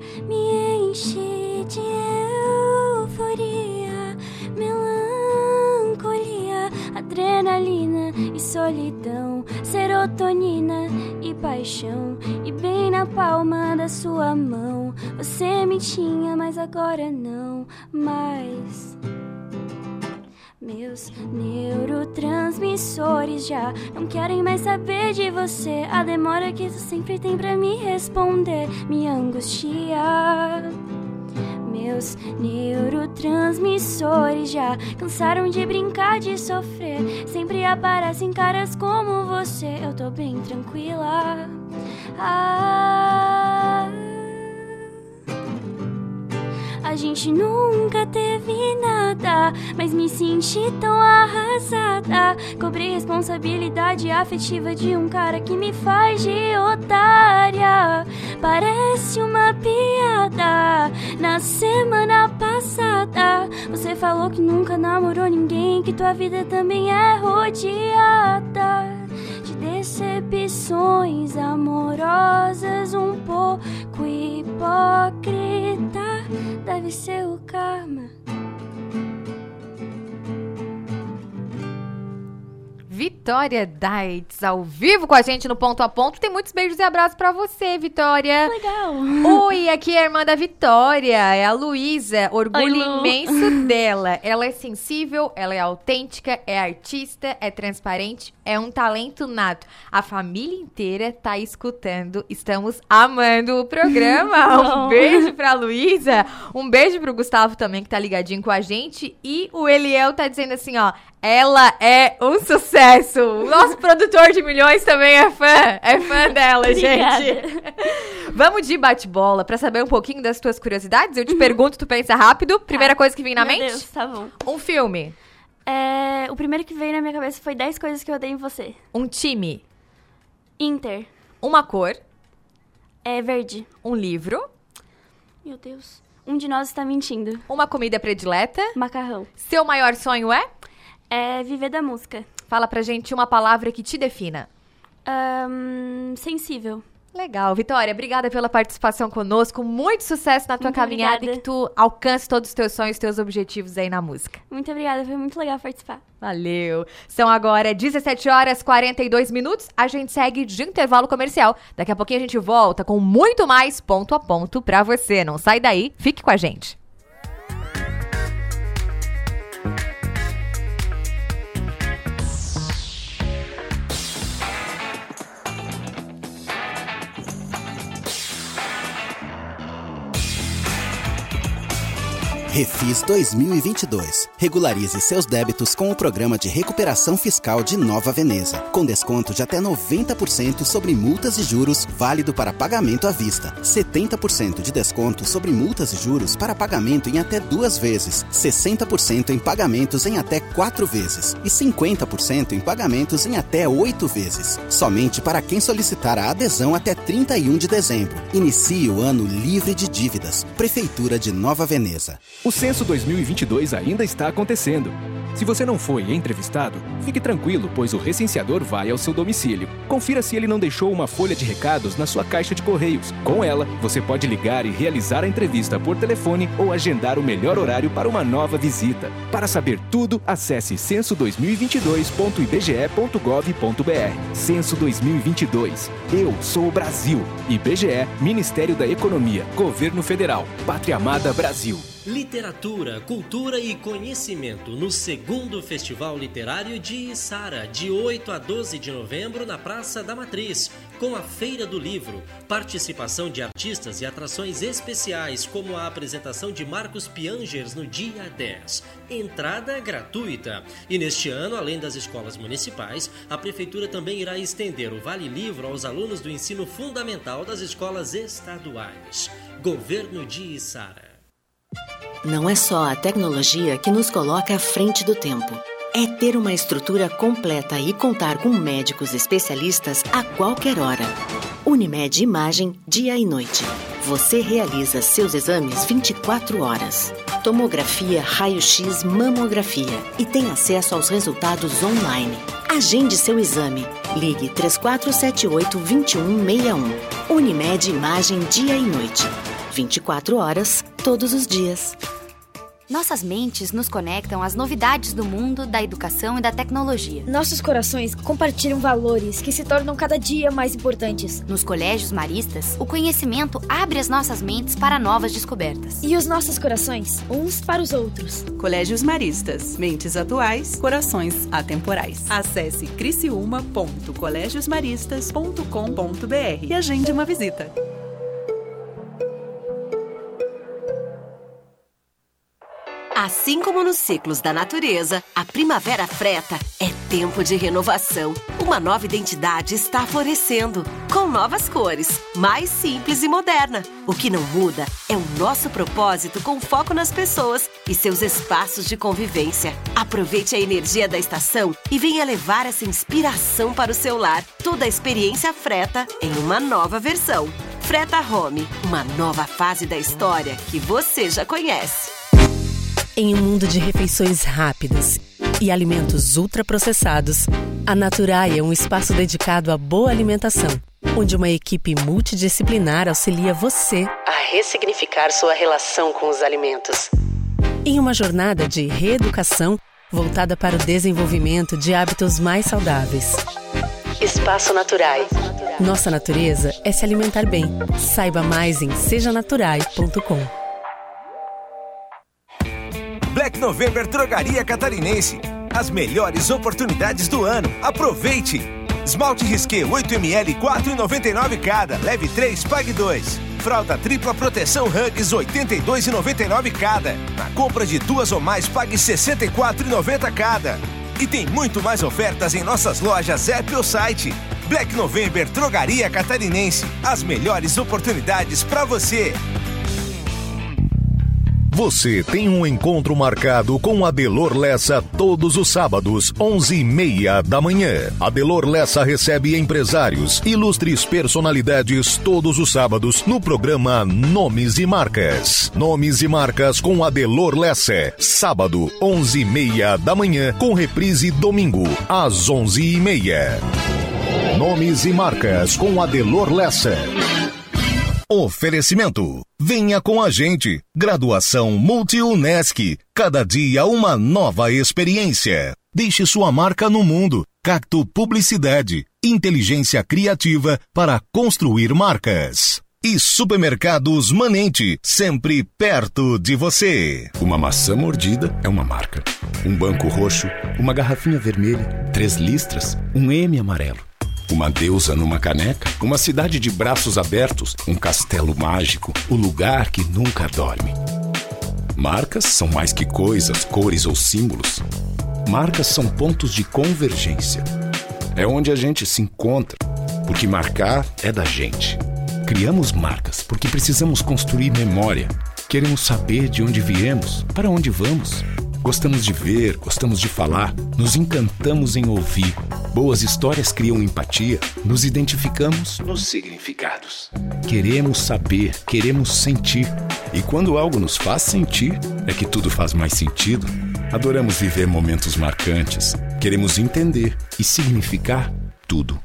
paixão. E bem na palma da sua mão, você me tinha, mas agora não mais. Meus neurotransmissores já não querem mais saber de você. A demora que tu sempre tem pra me responder me angustia. Neurotransmissores já cansaram de brincar, de sofrer. Sempre aparecem caras como você. Eu tô bem tranquila. Ah. A gente nunca teve nada, mas me senti tão arrasada. Cobrei responsabilidade afetiva de um cara que me faz de otária. Parece uma piada. Na semana passada, você falou que nunca namorou ninguém, que tua vida também é rodeada de decepções amorosas, um pouco hipócrita. Deve ser o karma. Vitória Dites, ao vivo com a gente no Ponto a Ponto. Tem muitos beijos e abraços pra você, Vitória. Legal. Oi, aqui é a irmã da Vitória, é a Luísa. Orgulho Oi, imenso dela. Ela é sensível, ela é autêntica, é artista, é transparente, é um talento nato. A família inteira tá escutando. Estamos amando o programa. um beijo pra Luísa. Um beijo pro Gustavo também, que tá ligadinho com a gente. E o Eliel tá dizendo assim, ó. Ela é um sucesso. O nosso produtor de milhões também é fã. É fã dela, gente. Vamos de bate-bola pra saber um pouquinho das tuas curiosidades. Eu te pergunto, tu pensa rápido. Primeira coisa que vem na Meu mente? Deus, tá bom. Um filme. É, o primeiro que veio na minha cabeça foi 10 coisas que eu odeio em você. Um time. Inter. Uma cor. É verde. Um livro. Meu Deus. Um de nós está mentindo. Uma comida predileta. Macarrão. Seu maior sonho é? É viver da música. Fala pra gente uma palavra que te defina. Um, sensível. Legal. Vitória, obrigada pela participação conosco. Muito sucesso na tua Muito caminhada obrigada. e que tu alcance todos os teus sonhos, teus objetivos aí na música. Muito obrigada, foi muito legal participar. Valeu. São agora 17 horas 42 minutos. A gente segue de intervalo comercial. Daqui a pouquinho a gente volta com muito mais ponto a ponto pra você. Não sai daí, fique com a gente. Refis 2022. Regularize seus débitos com o programa de recuperação fiscal de Nova Veneza, com desconto de até 90% sobre multas e juros, válido para pagamento à vista. 70% de desconto sobre multas e juros para pagamento em até duas vezes, 60% em pagamentos em até quatro vezes e 50% em pagamentos em até oito vezes. Somente para quem solicitar a adesão até 31 de dezembro. Inicie o ano livre de dívidas. Prefeitura de Nova Veneza. O censo 2022 ainda está acontecendo. Se você não foi entrevistado, fique tranquilo, pois o recenseador vai ao seu domicílio. Confira se ele não deixou uma folha de recados na sua caixa de correios. Com ela, você pode ligar e realizar a entrevista por telefone ou agendar o melhor horário para uma nova visita. Para saber tudo, acesse censo2022.ibge.gov.br. Censo 2022. Eu sou o Brasil. IBGE, Ministério da Economia, Governo Federal, Pátria Amada Brasil. Literatura, cultura e conhecimento no segundo Festival Literário de Içara, de 8 a 12 de novembro na Praça da Matriz, com a Feira do Livro, participação de artistas e atrações especiais, como a apresentação de Marcos Piangers no dia 10. Entrada gratuita. E neste ano, além das escolas municipais, a Prefeitura também irá estender o Vale Livro aos alunos do ensino fundamental das escolas estaduais. Governo de Içara. Não é só a tecnologia que nos coloca à frente do tempo. É ter uma estrutura completa e contar com médicos especialistas a qualquer hora. Unimed Imagem, dia e noite. Você realiza seus exames 24 horas. Tomografia, raio-x, mamografia e tem acesso aos resultados online. Agende seu exame. Ligue 3478-2161. Unimed Imagem, dia e noite. 24 horas, todos os dias. Nossas mentes nos conectam às novidades do mundo, da educação e da tecnologia. Nossos corações compartilham valores que se tornam cada dia mais importantes. Nos colégios maristas, o conhecimento abre as nossas mentes para novas descobertas. E os nossos corações, uns para os outros. Colégios Maristas. Mentes atuais, corações atemporais. Acesse criciúma.colegiosmaristas.com.br e agende uma visita. Assim como nos ciclos da natureza, a primavera freta é tempo de renovação. Uma nova identidade está florescendo, com novas cores, mais simples e moderna. O que não muda é o nosso propósito com foco nas pessoas e seus espaços de convivência. Aproveite a energia da estação e venha levar essa inspiração para o seu lar. Toda a experiência freta em uma nova versão. Freta Home, uma nova fase da história que você já conhece. Em um mundo de refeições rápidas e alimentos ultraprocessados, a Naturai é um espaço dedicado à boa alimentação, onde uma equipe multidisciplinar auxilia você a ressignificar sua relação com os alimentos. Em uma jornada de reeducação voltada para o desenvolvimento de hábitos mais saudáveis. Espaço Naturai. Nossa natureza é se alimentar bem. Saiba mais em sejanaturai.com. Black November Drogaria Catarinense. As melhores oportunidades do ano. Aproveite! Esmalte Risqué 8ml 4,99 cada. Leve 3, pague 2. Fralda tripla proteção Hugs 82,99 cada. Na compra de duas ou mais, pague 64,90 cada. E tem muito mais ofertas em nossas lojas app ou site. Black November Drogaria Catarinense. As melhores oportunidades para você. Você tem um encontro marcado com Adelor Lessa todos os sábados, 11h30 da manhã. Adelor Lessa recebe empresários, ilustres personalidades todos os sábados no programa Nomes e Marcas. Nomes e Marcas com Adelor Lessa. Sábado, 11h30 da manhã, com reprise domingo, às 11h30. Nomes e Marcas com Adelor Lessa. Oferecimento. Venha com a gente. Graduação Multi-UNESC. Cada dia uma nova experiência. Deixe sua marca no mundo. Cacto Publicidade. Inteligência criativa para construir marcas. E Supermercados Manente, sempre perto de você. Uma maçã mordida é uma marca. Um banco roxo, uma garrafinha vermelha, três listras, um M amarelo. Uma deusa numa caneca, uma cidade de braços abertos, um castelo mágico, o lugar que nunca dorme. Marcas são mais que coisas, cores ou símbolos. Marcas são pontos de convergência. É onde a gente se encontra, porque marcar é da gente. Criamos marcas porque precisamos construir memória. Queremos saber de onde viemos, para onde vamos. Gostamos de ver, gostamos de falar, nos encantamos em ouvir. Boas histórias criam empatia, nos identificamos nos significados. Queremos saber, queremos sentir. E quando algo nos faz sentir, é que tudo faz mais sentido. Adoramos viver momentos marcantes. Queremos entender e significar tudo.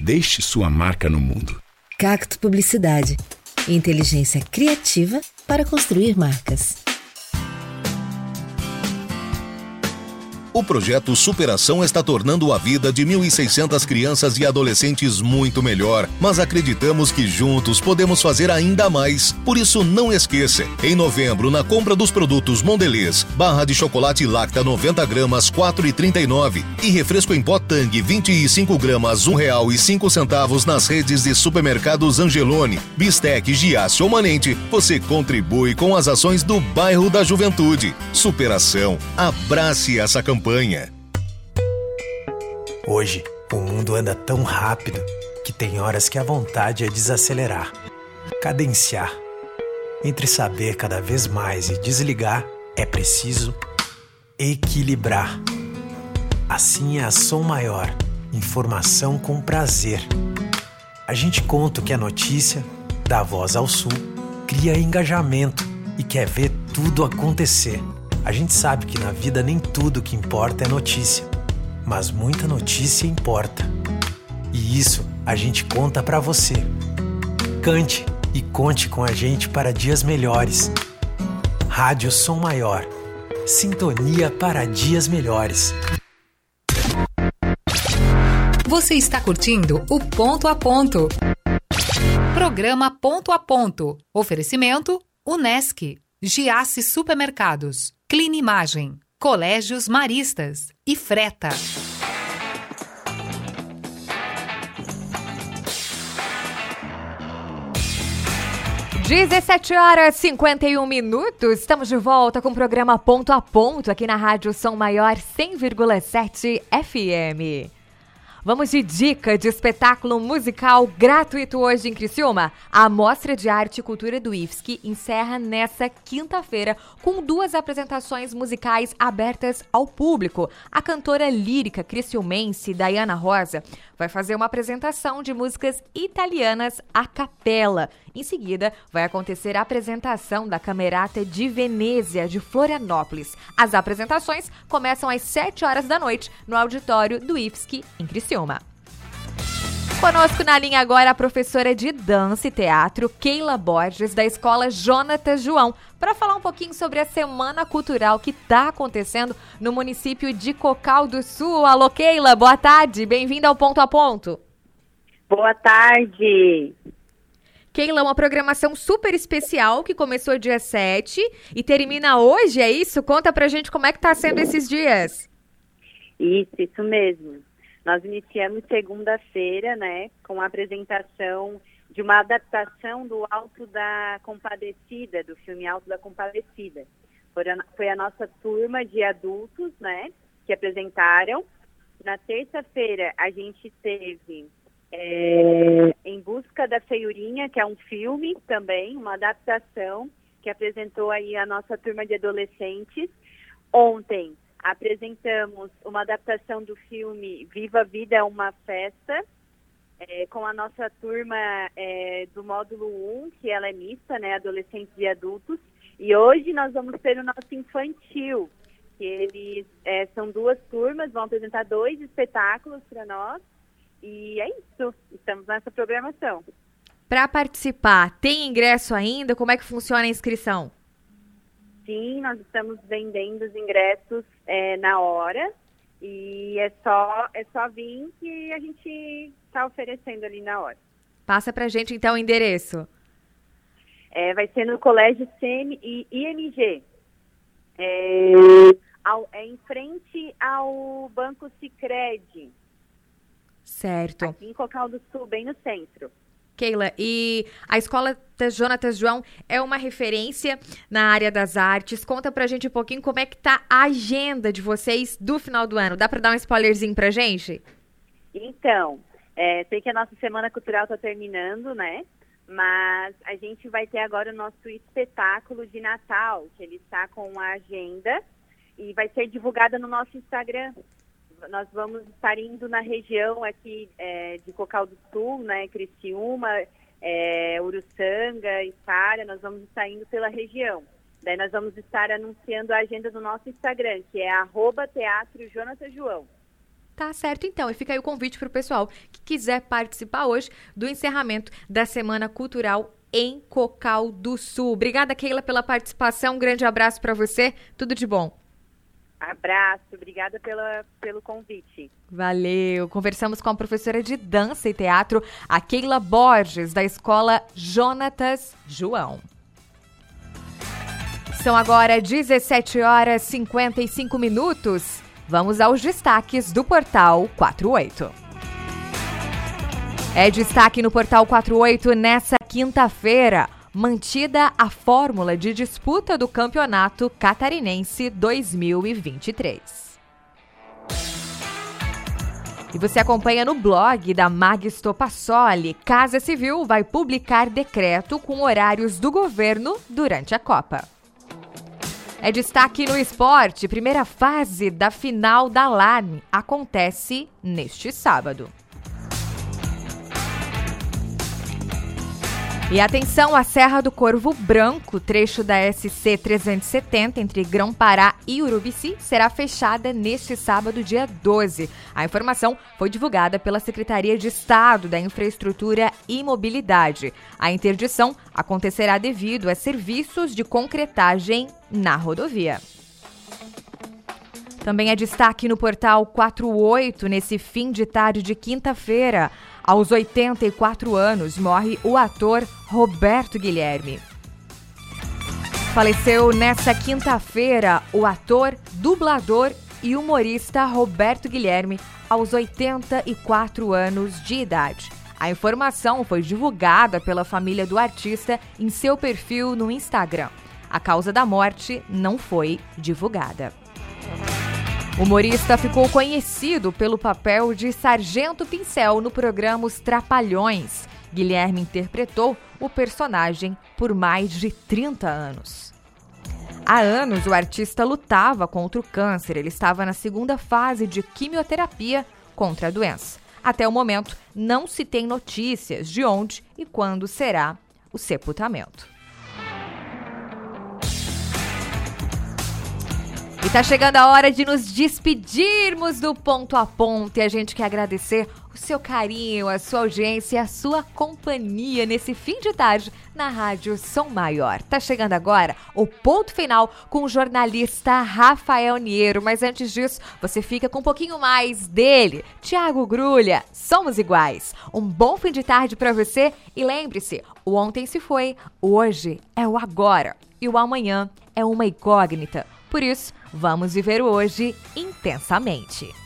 Deixe sua marca no mundo. Cacto Publicidade. Inteligência criativa para construir marcas. O projeto Superação está tornando a vida de 1.600 crianças e adolescentes muito melhor, mas acreditamos que juntos podemos fazer ainda mais. Por isso, não esqueça, em novembro, na compra dos produtos Mondelez, barra de chocolate Lacta 90 gramas, 4,39 e refresco em pó Tang 25 gramas, R$ 1,05 nas redes de supermercados Angelone, Bistec, Giasse ou Manente, você contribui com as ações do bairro da Juventude. Superação. Abrace essa campanha campanha. Hoje, o mundo anda tão rápido que tem horas que a vontade é desacelerar, cadenciar. Entre saber cada vez mais e desligar, é preciso equilibrar. Assim é a som maior, informação com prazer. A gente conta o que é notícia, dá voz ao sul, cria engajamento e quer ver tudo acontecer. A gente sabe que na vida nem tudo que importa é notícia, mas muita notícia importa. E isso a gente conta para você. Cante e conte com a gente para dias melhores. Rádio Som Maior. Sintonia para dias melhores. Você está curtindo o Ponto a Ponto. Programa Ponto a Ponto. Oferecimento Unesc. Giasse Supermercados. Clinimagem, Colégios Maristas e Freta. Dezessete horas e 51 minutos. Estamos de volta com o programa Ponto a Ponto aqui na Rádio Som Maior 100,7 FM. Vamos de dica de espetáculo musical gratuito hoje em Criciúma. A Mostra de Arte e Cultura do IFSC encerra nessa quinta-feira com duas apresentações musicais abertas ao público. A cantora lírica criciumense Diana Rosa vai fazer uma apresentação de músicas italianas a capela. Em seguida, vai acontecer a apresentação da Camerata de Venezia de Florianópolis. As apresentações começam às 7 horas da noite no auditório do IFSC em Criciúma. Conosco na linha agora a professora de dança e teatro, Keila Borges, da Escola Jonatas João, para falar um pouquinho sobre a Semana Cultural que está acontecendo no município de Cocal do Sul. Alô, Keila, boa tarde, bem-vinda ao Ponto a Ponto. Boa tarde. Keila, uma programação super especial que começou dia 7 e termina hoje, é isso? Conta pra gente como é que tá sendo esses dias. Isso, isso mesmo. Nós iniciamos segunda-feira, né, com a apresentação de uma adaptação do Alto da Compadecida, do filme Alto da Compadecida. Foi a, nossa turma de adultos, né, que apresentaram. Na terça-feira, a gente teve é, Em Busca da Feiurinha, que é um filme também, uma adaptação que apresentou aí a nossa turma de adolescentes. Ontem apresentamos uma adaptação do filme Viva a Vida é uma Festa, é, com a nossa turma é, do módulo 1, que ela é mista, né, adolescentes e adultos. E hoje nós vamos ter o nosso infantil, que eles é, são duas turmas, vão apresentar dois espetáculos para nós. E é isso, estamos nessa programação. Para participar, tem ingresso ainda? Como é que funciona a inscrição? Sim, nós estamos vendendo os ingressos é, na hora e é só é só vir que a gente está oferecendo ali na hora. Passa para gente então o endereço. É, vai ser no Colégio CM e IMG. É, ao, é em frente ao Banco Sicredi. Certo. Aqui em Cocal do Sul, bem no centro. Keila, e a escola Jonatas João é uma referência na área das artes. Conta pra gente um pouquinho como é que tá a agenda de vocês do final do ano. Dá para dar um spoilerzinho pra gente? Então, é, sei que a nossa Semana Cultural está terminando, né? Mas a gente vai ter agora o nosso espetáculo de Natal, que ele está com a agenda e vai ser divulgada no nosso Instagram. Nós vamos estar indo na região aqui é, de Cocal do Sul, né, Criciúma, é, Uruçanga, Isara, nós vamos estar indo pela região. Daí nós vamos estar anunciando a agenda do nosso Instagram, que é arroba Teatro Jonathan João. Tá certo, então. E fica aí o convite para o pessoal que quiser participar hoje do encerramento da Semana Cultural em Cocal do Sul. Obrigada, Keila, pela participação. Um grande abraço para você. Tudo de bom. Abraço, obrigada pela, pelo convite. Valeu. Conversamos com a professora de dança e teatro, a Keila Borges, da escola Jonatas João. São agora 17 horas e 55 minutos. Vamos aos destaques do Portal 48. É destaque no Portal 48 nessa quinta-feira mantida a fórmula de disputa do Campeonato Catarinense 2023. E você acompanha no blog da Mag Stopassoli. Casa Civil vai publicar decreto com horários do governo durante a Copa. É destaque no esporte. Primeira fase da final da LAN acontece neste sábado. E atenção, a Serra do Corvo Branco, trecho da SC 370 entre Grão-Pará e Urubici, será fechada neste sábado, dia 12. A informação foi divulgada pela Secretaria de Estado da Infraestrutura e Mobilidade. A interdição acontecerá devido a serviços de concretagem na rodovia. Também é destaque no portal 48 nesse fim de tarde de quinta-feira. Aos 84 anos, morre o ator Roberto Guilherme. Faleceu nesta quinta-feira o ator, dublador e humorista Roberto Guilherme, aos 84 anos de idade. A informação foi divulgada pela família do artista em seu perfil no Instagram. A causa da morte não foi divulgada. O humorista ficou conhecido pelo papel de Sargento Pincel no programa Os Trapalhões. Guilherme interpretou o personagem por mais de 30 anos. Há anos, o artista lutava contra o câncer. Ele estava na segunda fase de quimioterapia contra a doença. Até o momento, não se tem notícias de onde e quando será o sepultamento. E tá chegando a hora de nos despedirmos do ponto a ponto e a gente quer agradecer o seu carinho, a sua audiência a sua companhia nesse fim de tarde na Rádio Som Maior. Tá chegando agora o ponto final com o jornalista Rafael Niero, mas antes disso, você fica com um pouquinho mais dele, Tiago Grulha. Somos iguais. Um bom fim de tarde para você e lembre-se, o ontem se foi, hoje é o agora e o amanhã é uma incógnita. Por isso, vamos viver hoje intensamente.